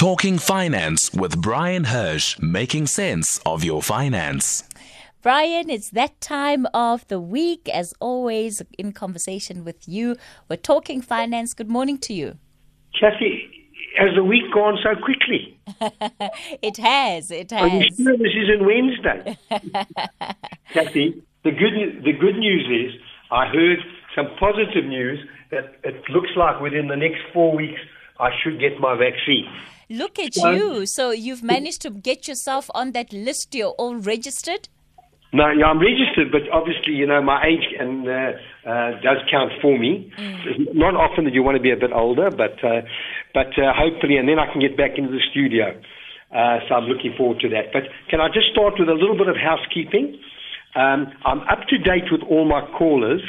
Talking Finance with Bryan Hirsch, making sense of your finance. Bryan, it's that time of the week. As always, in conversation with you, we're talking finance. Good morning to you. Kathy, has the week gone so quickly? it has. It has. Are you sure this isn't Wednesday? Kathy, the good, the good news is I heard some positive news that it looks like within the next four weeks I should get my vaccine. Look at Um, you. So you've managed to get yourself on that list. You're all registered. No, yeah, I'm registered, but obviously, you know, my age and uh, uh, does count for me. It's not often that you want to be a bit older, but uh, but uh, hopefully, and then I can get back into the studio. Uh, so I'm looking forward to that. But can I just start with a little bit of housekeeping? Um, I'm up to date with all my callers.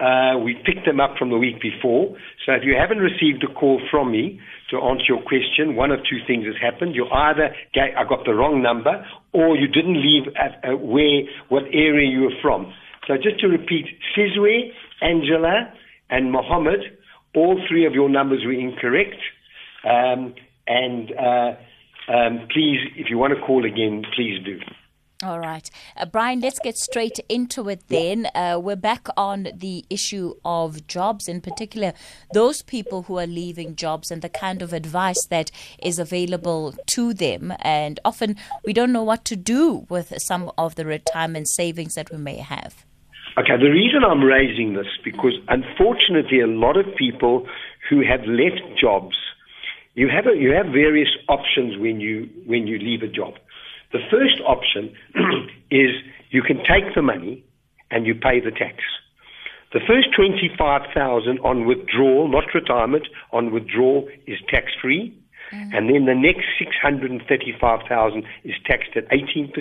Uh, we picked them up from the week before. So if you haven't received a call from me to answer your question, one of two things has happened. You either ga- I got the wrong number or you didn't leave at uh, where, what area you were from. So just to repeat, Sizwe, Angela, and Mohammed, all three of your numbers were incorrect. Um, and uh, um, please, if you want to call again, please do. All right. Uh, Bryan, let's get straight into it then. Uh, we're back on the issue of jobs, in particular, those people who are leaving jobs and the kind of advice that is available to them. And often we don't know what to do with some of the retirement savings that we may have. Okay, the reason I'm raising this because unfortunately a lot of people who have left jobs, you have a, you have various options when you when you leave a job. The first option is you can take the money and you pay the tax. The first 25,000 on withdrawal, not retirement, on withdrawal is tax free. Mm. And then the next 635,000 is taxed at 18%,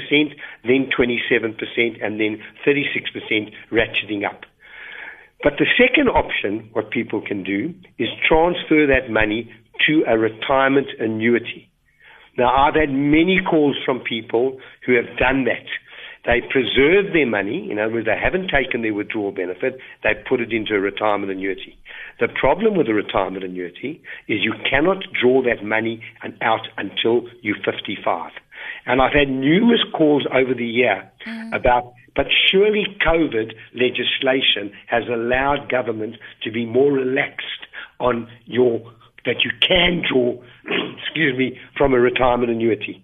then 27%, and then 36% ratcheting up. But the second option, what people can do, is transfer that money to a retirement annuity. Now, I've had many calls from people who have done that. They preserve their money, in other words, they haven't taken their withdrawal benefit, they put it into a retirement annuity. The problem with a retirement annuity is you cannot draw that money and out until you're 55. And I've had numerous calls over the year mm. about, but surely COVID legislation has allowed government to be more relaxed on your, that you can draw, excuse me, from a retirement annuity.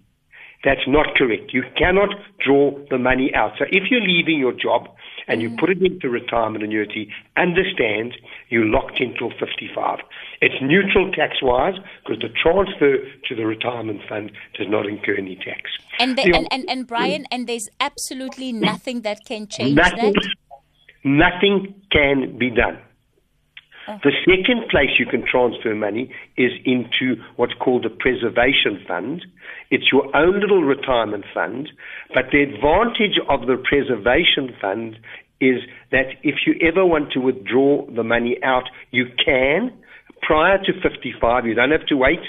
That's not correct. You cannot draw the money out. So if you're leaving your job and you mm. put it into retirement annuity, understand you're locked in till 55. It's neutral tax-wise because the transfer to the retirement fund does not incur any tax. And, The- and, and, and Bryan, and there's absolutely nothing that can change Nothing, that. nothing can be done. The second place you can transfer money is into what's called a preservation fund. It's your own little retirement fund, but the advantage of the preservation fund is that if you ever want to withdraw the money out, you can. Prior to 55, you don't have to wait,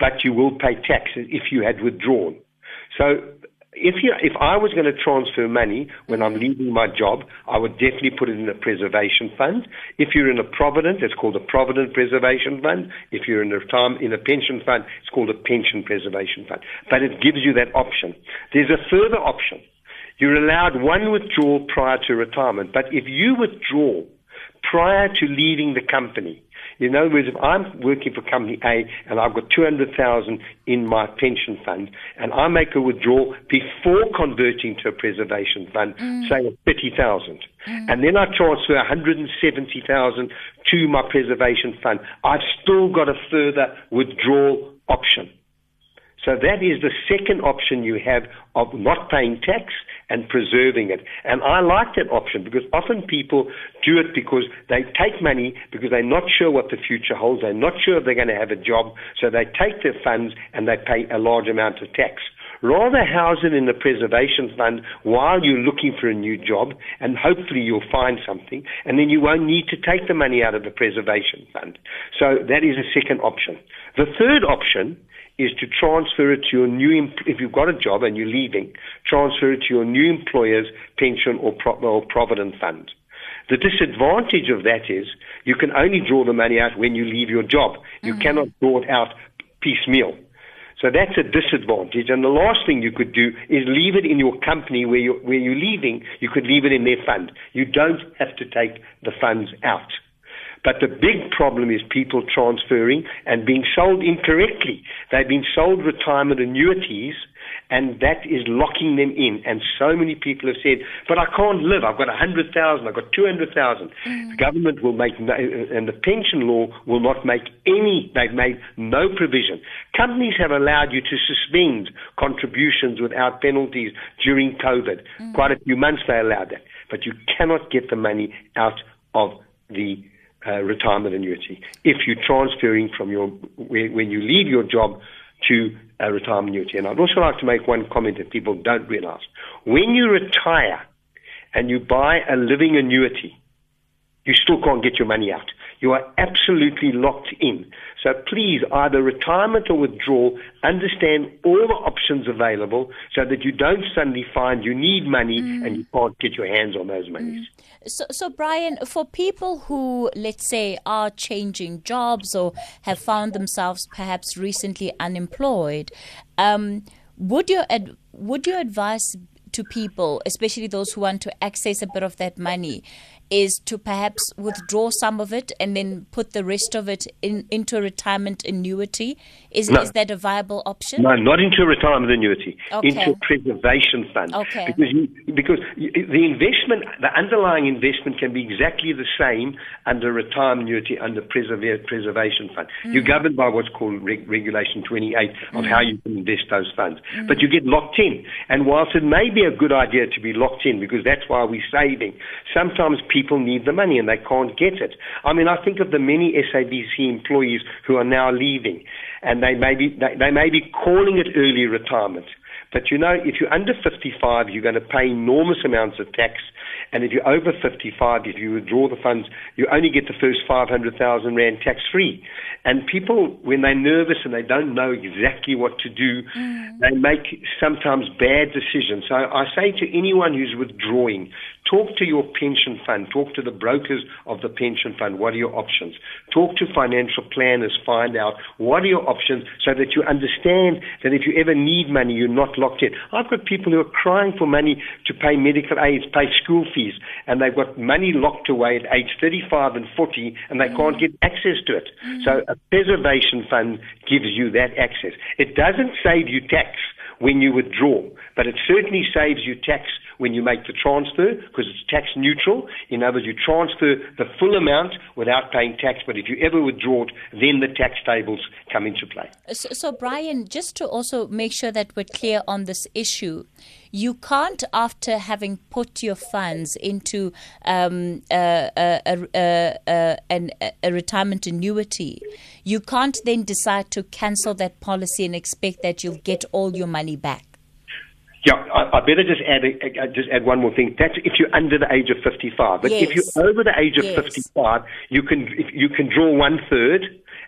but you will pay taxes if you had withdrawn. So if you, if I was going to transfer money when I'm mm-hmm. leaving my job, I would definitely put it in a preservation fund. If you're in a provident, it's called a provident preservation fund. If you're in a retirement, in a pension fund, it's called a pension preservation fund. But it gives you that option. There's a further option. You're allowed one withdrawal prior to retirement, but if you withdraw prior to leaving the company, in other words, if I'm working for company A and I've got 200,000 in my pension fund and I make a withdrawal before converting to a preservation fund, mm. say of 30,000, mm. and then I transfer 170,000 to my preservation fund, I've still got a further withdrawal option. So that is the second option you have of not paying tax and preserving it. And I like that option because often people do it because they take money because they're not sure what the future holds. They're not sure if they're going to have a job. So they take their funds and they pay a large amount of tax. Rather house it in the preservation fund while you're looking for a new job and hopefully you'll find something and then you won't need to take the money out of the preservation fund. So that is a second option. The third option is to transfer it to your new, if you've got a job and you're leaving, transfer it to your new employer's pension or, pro- or provident fund. The disadvantage of that is you can only draw the money out when you leave your job. You mm-hmm. cannot draw it out piecemeal. So that's a disadvantage. And the last thing you could do is leave it in your company where you're, where you're leaving. You could leave it in their fund. You don't have to take the funds out. But the big problem is people transferring and being sold incorrectly. They've been sold retirement annuities and that is locking them in. And so many people have said, but I can't live. I've got 100,000, I've got 200,000. Mm. The government will make, no, and the pension law will not make any, they've made no provision. Companies have allowed you to suspend contributions without penalties during COVID. Mm. Quite a few months they allowed that. But you cannot get the money out of the uh, retirement annuity if you're transferring from your when you leave your job to a retirement annuity. And I'd also like to make one comment that people don't realize. When you retire and you buy a living annuity, you still can't get your money out. You are absolutely locked in. So please, either retirement or withdrawal, understand all the options available so that you don't suddenly find you need money mm. and you can't get your hands on those monies. Mm. So, so, Bryan, for people who, let's say, are changing jobs or have found themselves perhaps recently unemployed, um, would your ad- would your advice to people, especially those who want to access a bit of that money, is to perhaps withdraw some of it and then put the rest of it in, into a retirement annuity? Is, no. is that a viable option? No, not into a retirement annuity, okay. into a preservation fund. Okay. Because, you, because the investment, the underlying investment can be exactly the same under retirement annuity, under preserva- preservation fund. Mm. You're governed by what's called Reg- Regulation 28 of mm. how you can invest those funds. Mm. But you get locked in. And whilst it may be a good idea to be locked in, because that's why we're saving, sometimes people need the money and they can't get it. I mean, I think of the many SABC employees who are now leaving and they may be, they, they may be calling it early retirement. But you know, if you're under 55, you're going to pay enormous amounts of tax. And if you're over 55, if you withdraw the funds, you only get the first 500,000 Rand tax free. And people, when they're nervous and they don't know exactly what to do, mm. they make sometimes bad decisions. So I say to anyone who's withdrawing, Talk to your pension fund. Talk to the brokers of the pension fund. What are your options? Talk to financial planners. Find out what are your options so that you understand that if you ever need money, you're not locked in. I've got people who are crying for money to pay medical aids, pay school fees, and they've got money locked away at age 35 and 40, and they can't get access to it. So mm. a preservation fund gives you that access. It doesn't save you tax when you withdraw, but it certainly saves you tax when you make the transfer because it's tax neutral. In other words, you transfer the full amount without paying tax, but if you ever withdraw it, then the tax tables come into play. So, so Bryan, just to also make sure that we're clear on this issue, you can't, after having put your funds into um, a, a, a, a, retirement annuity, you can't then decide to cancel that policy and expect that you'll get all your money back. Yeah, I, I better just add uh, just add one more thing. That's if you're under the age of 55. But yes. if you're over the age of yes. 55, you can you can draw one third,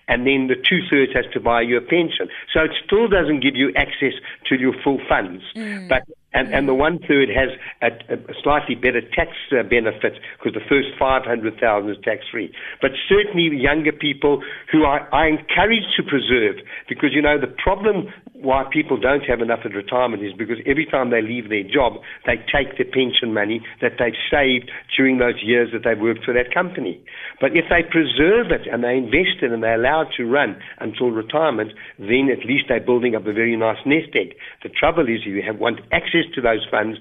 and then the two thirds has to buy you a pension. So it still doesn't give you access to your full funds. Mm. But and, and the one third has a, a slightly better tax uh, benefit because the first 500,000 is tax free. But certainly younger people who I, I encourage to preserve because, you know, the problem why people don't have enough at retirement is because every time they leave their job, they take the pension money that they've saved during those years that they've worked for that company. But if they preserve it and they invest it and they allow it to run until retirement, then at least they're building up a very nice nest egg. The trouble is you have want access to those funds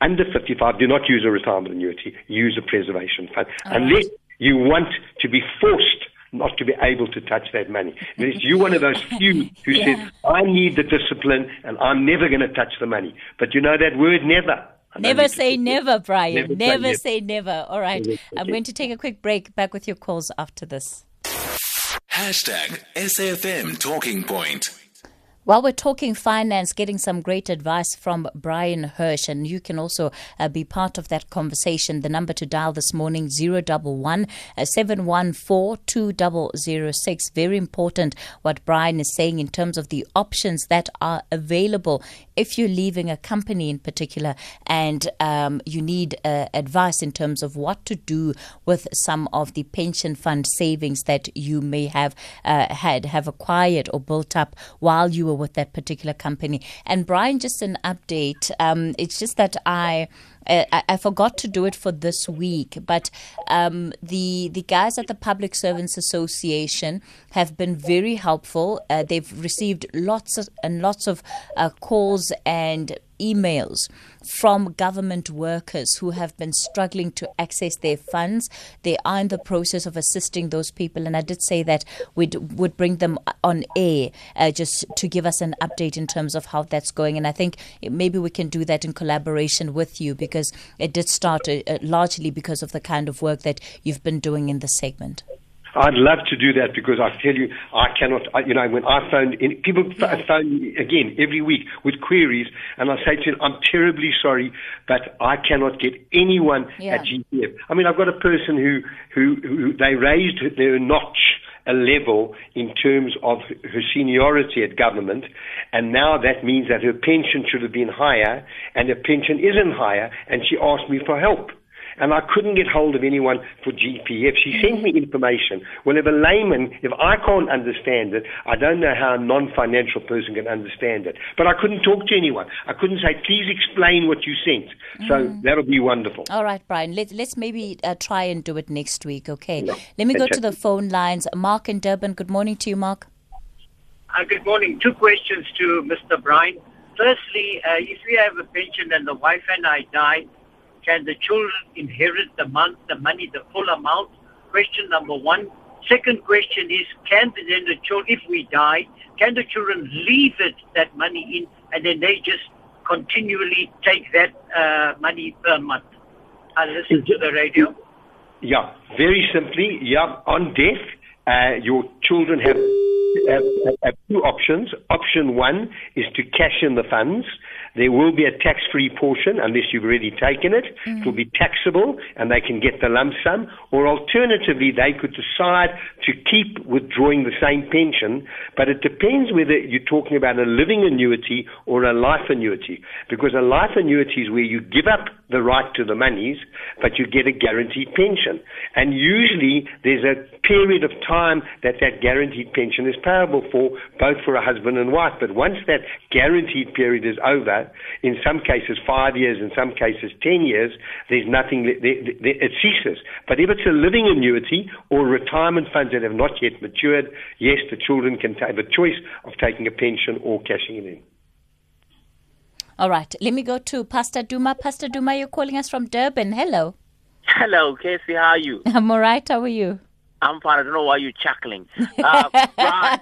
under 55, do not use a retirement annuity, use a preservation fund. Oh. Unless you want to be forced not to be able to touch that money. Unless You're one of those few who yeah. says, I need the discipline and I'm never going to touch the money. But you know that word never. Never say never, Bryan. Never, never say, never. never. All right. I'm going to take a quick break. Back with your calls after this. Hashtag SAFM Talking Point. While we're talking finance, getting some great advice from Bryan Hirsch, and you can also uh, be part of that conversation. The number to dial this morning, 011 uh, 714 2006. Very important what Bryan is saying in terms of the options that are available if you're leaving a company in particular and um, you need uh, advice in terms of what to do with some of the pension fund savings that you may have uh, had, have acquired or built up while you were with that particular company. And Bryan, just an update. Um, it's just that I I, I, forgot to do it for this week, but um, the the guys at the Public Servants Association have been very helpful. Uh, they've received lots of, and lots of uh, calls and emails from government workers who have been struggling to access their funds. They are in the process of assisting those people, and I did say that we would bring them on air uh, just to give us an update in terms of how that's going. And I think maybe we can do that in collaboration with you because it did start uh, uh largely because of the kind of work that you've been doing in the segment. I'd love to do that because I tell you, I cannot, I, you know, when I phone, in, people yeah. Mm. phone me again every week with queries, and I say to them, I'm terribly sorry, but I cannot get anyone yeah. at GPF. I mean, I've got a person who, who, who they raised their notch a level in terms of her seniority at government, and now that means that her pension should have been higher, and her pension isn't higher, and she asked me for help and I couldn't get hold of anyone for GPF. She sent me information. Well, if a layman, if I can't understand it, I don't know how a non-financial person can understand it. But I couldn't talk to anyone. I couldn't say, please explain what you sent. So mm. that'll be wonderful. All right, Bryan. Let, let's maybe uh, try and do it next week, okay? Let me go to the phone lines. Mark in Durban. Good morning to you, Mark. Uh, good morning. Two questions to Mr. Bryan. Firstly, uh, if we have a pension and the wife and I die, can the children inherit the month, the money, the full amount? Question number one. Second question is, can then the children, if we die, can the children leave it that money in, and then they just continually take that uh, money per month? I listen to the radio. Yeah, very simply, yeah, on death, uh, your children have, have, have two options. Option one is to cash in the funds there will be a tax-free portion unless you've already taken it. Mm. It will be taxable and they can get the lump sum. Or alternatively, they could decide to keep withdrawing the same pension, but it depends whether you're talking about a living annuity or a life annuity. Because a life annuity is where you give up the right to the monies, but you get a guaranteed pension. And usually there's a period of time that that guaranteed pension is payable for, both for a husband and wife. But once that guaranteed period is over, in some cases five years, in some cases ten years, there's nothing, it ceases. But if it's a living annuity or retirement funds that have not yet matured, yes, the children can have a choice of taking a pension or cashing it in. All right, let me go to Pastor Duma. Pastor Duma, you're calling us from Durban. Hello. Hello, Casey. How are you? I'm all right. How are you? I'm fine. I don't know why you're chuckling. Uh, Bryan.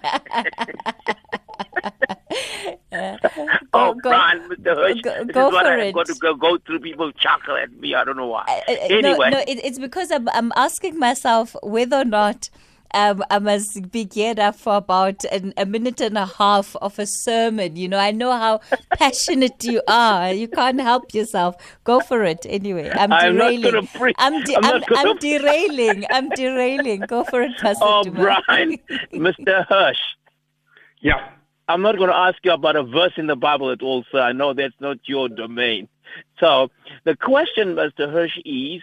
oh, go, Bryan, Mr. Hirsch. Go, go for I, it. I've got to go, go through people chuckle at me. I don't know why. Uh, uh, anyway. No, no it, it's because I'm, I'm asking myself whether or not um, I must be geared up for about an, a minute and a half of a sermon. You know, I know how passionate you are. You can't help yourself. Go for it anyway. I'm derailing. I'm, pre- I'm, de- I'm, I'm, I'm derailing. I'm derailing. Go for it, Pastor. Oh, Bryan, Mr. Hirsch. Yeah. I'm not going to ask you about a verse in the Bible at all, sir. I know that's not your domain. So the question, Mr. Hirsch, is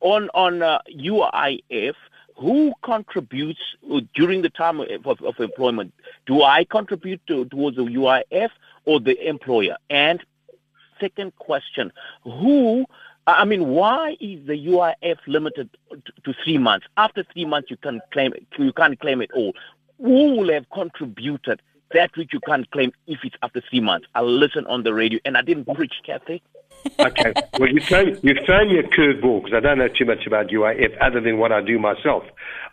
on on uh, UIF who contributes uh, during the time of, of employment? Do I contribute to, towards the UIF or the employer? And second question, who, I mean, why is the UIF limited to, three months? After three months, you can claim it, you can't claim it all. Who will have contributed that which you can't claim if it's after three months? I'll listen on the radio, and I didn't preach, Kathy okay. Well, you've thrown, you've thrown me a curveball because I don't know too much about UIF other than what I do myself.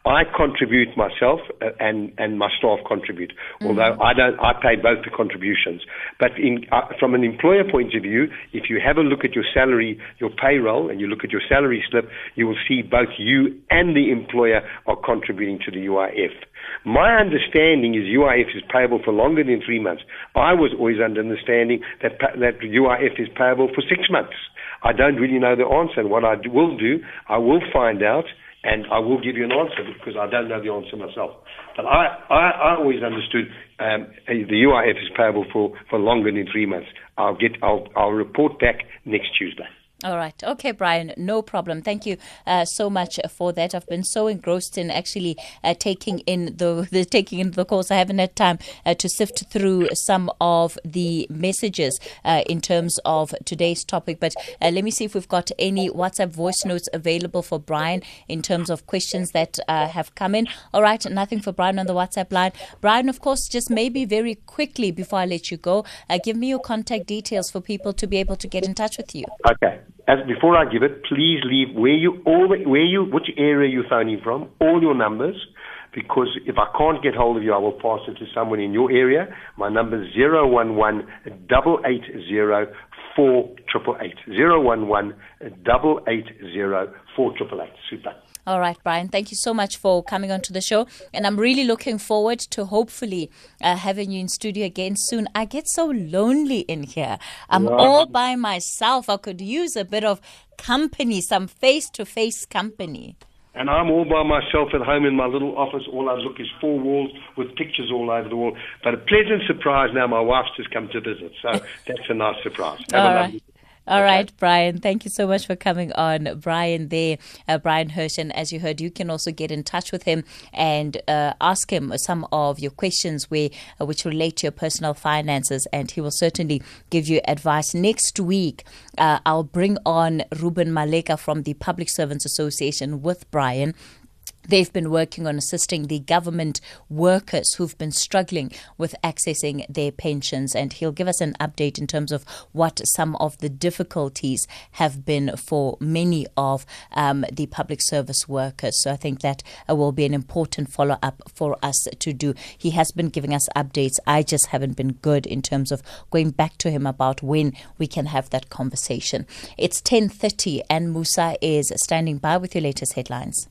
I contribute myself uh, and, and my staff contribute, mm-hmm. although I don't, I pay both the contributions. But in, uh, from an employer point of view, if you have a look at your salary, your payroll, and you look at your salary slip, you will see both you and the employer are contributing to the UIF. My understanding is UIF is payable for longer than three months. I was always under understanding that, that UIF is payable for six months. I don't really know the answer, and what I will do, I will find out, and I will give you an answer because I don't know the answer myself. But I, I, I always understood um, the UIF is payable for, for longer than three months. I'll get, I'll, I'll report back next Tuesday. All right. Okay, Bryan, no problem. Thank you uh, so much for that. I've been so engrossed in actually uh, taking in the, the taking in the course. I haven't had time uh, to sift through some of the messages uh, in terms of today's topic. But uh, let me see if we've got any WhatsApp voice notes available for Bryan in terms of questions that uh, have come in. All right, nothing for Bryan on the WhatsApp line. Bryan, of course, just maybe very quickly before I let you go, give me your contact details for people to be able to get in touch with you. Okay as before I give it, please leave where you all where you which area you're phoning from, all your numbers, because if I can't get hold of you, I will pass it to someone in your area. My number is zero one one double eight zero four triple eight zero one one double eight zero four triple eight. Super. All right, Bryan, thank you so much for coming onto the show. And I'm really looking forward to hopefully uh, having you in studio again soon. I get so lonely in here. I'm all by myself. I could use a bit of company, some face to face company. And I'm all by myself at home in my little office. All I look is four walls with pictures all over the wall. But a pleasant surprise now, my wife's just come to visit. So that's a nice surprise. Have all right. All okay. right, Bryan. Thank you so much for coming on. Bryan there, uh, Bryan Hirsch. And as you heard, you can also get in touch with him and uh, ask him some of your questions where, uh, which relate to your personal finances. And he will certainly give you advice. Next week, uh, I'll bring on Ruben Maleka from the Public Servants Association with Bryan They've been working on assisting the government workers who've been struggling with accessing their pensions. And he'll give us an update in terms of what some of the difficulties have been for many of um, the public service workers. So I think that uh, will be an important follow up for us to do. He has been giving us updates. I just haven't been good in terms of going back to him about when we can have that conversation. It's 10:30 and Musa is standing by with your latest headlines.